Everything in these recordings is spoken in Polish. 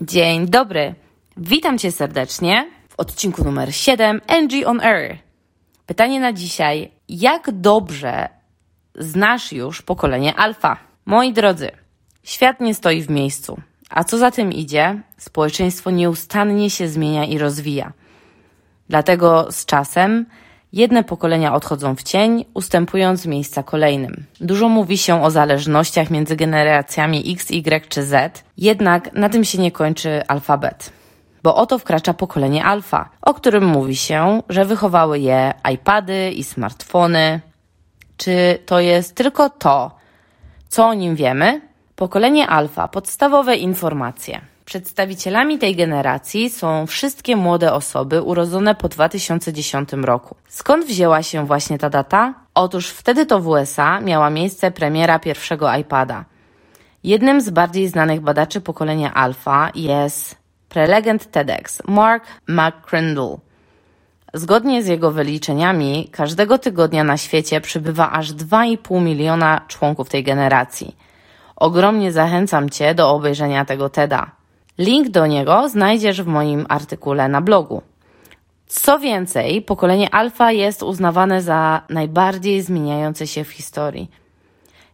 Dzień dobry. Witam Cię serdecznie w odcinku numer 7 NG on Air. Pytanie na dzisiaj: jak dobrze znasz już pokolenie alfa? Moi drodzy, świat nie stoi w miejscu. A co za tym idzie, społeczeństwo nieustannie się zmienia i rozwija. Dlatego z czasem jedne pokolenia odchodzą w cień, ustępując miejsca kolejnym. Dużo mówi się o zależnościach między generacjami X, Y czy Z, jednak na tym się nie kończy alfabet. Bo oto wkracza pokolenie alfa, o którym mówi się, że wychowały je iPady i smartfony. Czy to jest tylko to, co o nim wiemy? Pokolenie alfa, podstawowe informacje. Przedstawicielami tej generacji są wszystkie młode osoby urodzone po 2010 roku. Skąd wzięła się właśnie ta data? Otóż wtedy to w USA miała miejsce premiera pierwszego iPada. Jednym z bardziej znanych badaczy pokolenia alfa jest prelegent TEDx Mark McCrindle. Zgodnie z jego wyliczeniami, każdego tygodnia na świecie przybywa aż 2,5 miliona członków tej generacji. Ogromnie zachęcam Cię do obejrzenia tego TEDa. Link do niego znajdziesz w moim artykule na blogu. Co więcej, pokolenie alfa jest uznawane za najbardziej zmieniające się w historii.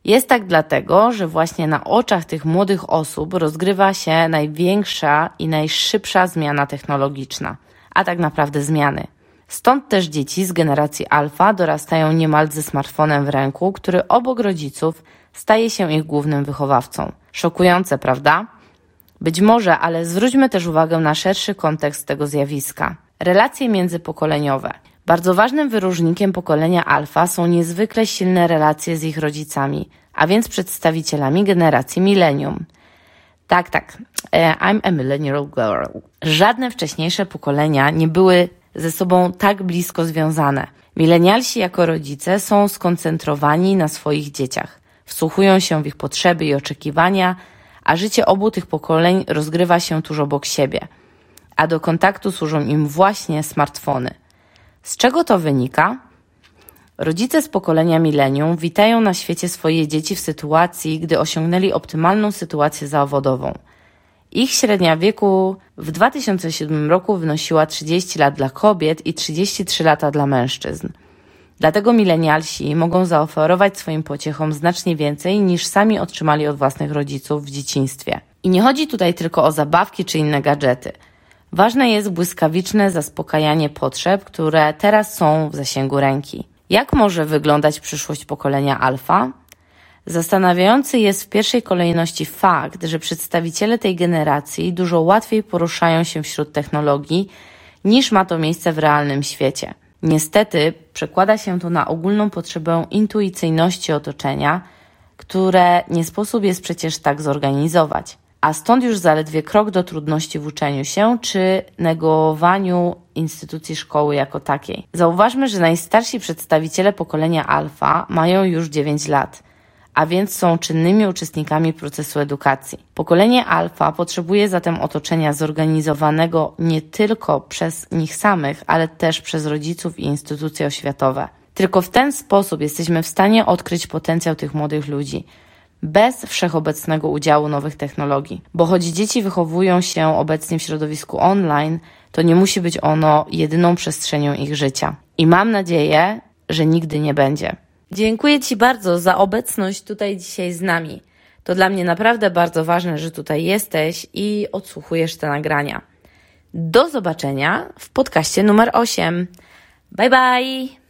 Jest tak dlatego, że właśnie na oczach tych młodych osób rozgrywa się największa i najszybsza zmiana technologiczna, a tak naprawdę zmiany. Stąd też dzieci z generacji alfa dorastają niemal ze smartfonem w ręku, który obok rodziców staje się ich głównym wychowawcą. Szokujące, prawda? Być może, ale zwróćmy też uwagę na szerszy kontekst tego zjawiska. Relacje międzypokoleniowe. Bardzo ważnym wyróżnikiem pokolenia alfa są niezwykle silne relacje z ich rodzicami, a więc przedstawicielami generacji millennium. Tak, tak. E, I'm a millennial girl. Żadne wcześniejsze pokolenia nie były ze sobą tak blisko związane. Milenialsi jako rodzice są skoncentrowani na swoich dzieciach, wsłuchują się w ich potrzeby i oczekiwania, a życie obu tych pokoleń rozgrywa się tuż obok siebie. A do kontaktu służą im właśnie smartfony. Z czego to wynika? Rodzice z pokolenia milenium witają na świecie swoje dzieci w sytuacji, gdy osiągnęli optymalną sytuację zawodową. Ich średnia wieku w 2007 roku wynosiła 30 lat dla kobiet i 33 lata dla mężczyzn. Dlatego milenialsi mogą zaoferować swoim pociechom znacznie więcej niż sami otrzymali od własnych rodziców w dzieciństwie. I nie chodzi tutaj tylko o zabawki czy inne gadżety. Ważne jest błyskawiczne zaspokajanie potrzeb, które teraz są w zasięgu ręki. Jak może wyglądać przyszłość pokolenia alfa? Zastanawiający jest w pierwszej kolejności fakt, że przedstawiciele tej generacji dużo łatwiej poruszają się wśród technologii niż ma to miejsce w realnym świecie. Niestety przekłada się to na ogólną potrzebę intuicyjności otoczenia, które nie sposób jest przecież tak zorganizować. A stąd już zaledwie krok do trudności w uczeniu się czy negowaniu instytucji szkoły jako takiej. Zauważmy, że najstarsi przedstawiciele pokolenia alfa mają już 9 lat a więc są czynnymi uczestnikami procesu edukacji. Pokolenie alfa potrzebuje zatem otoczenia zorganizowanego nie tylko przez nich samych, ale też przez rodziców i instytucje oświatowe. Tylko w ten sposób jesteśmy w stanie odkryć potencjał tych młodych ludzi bez wszechobecnego udziału nowych technologii. Bo choć dzieci wychowują się obecnie w środowisku online, to nie musi być ono jedyną przestrzenią ich życia. I mam nadzieję, że nigdy nie będzie. Dziękuję Ci bardzo za obecność tutaj dzisiaj z nami. To dla mnie naprawdę bardzo ważne, że tutaj jesteś i odsłuchujesz te nagrania. Do zobaczenia w podcaście numer 8. Bye bye!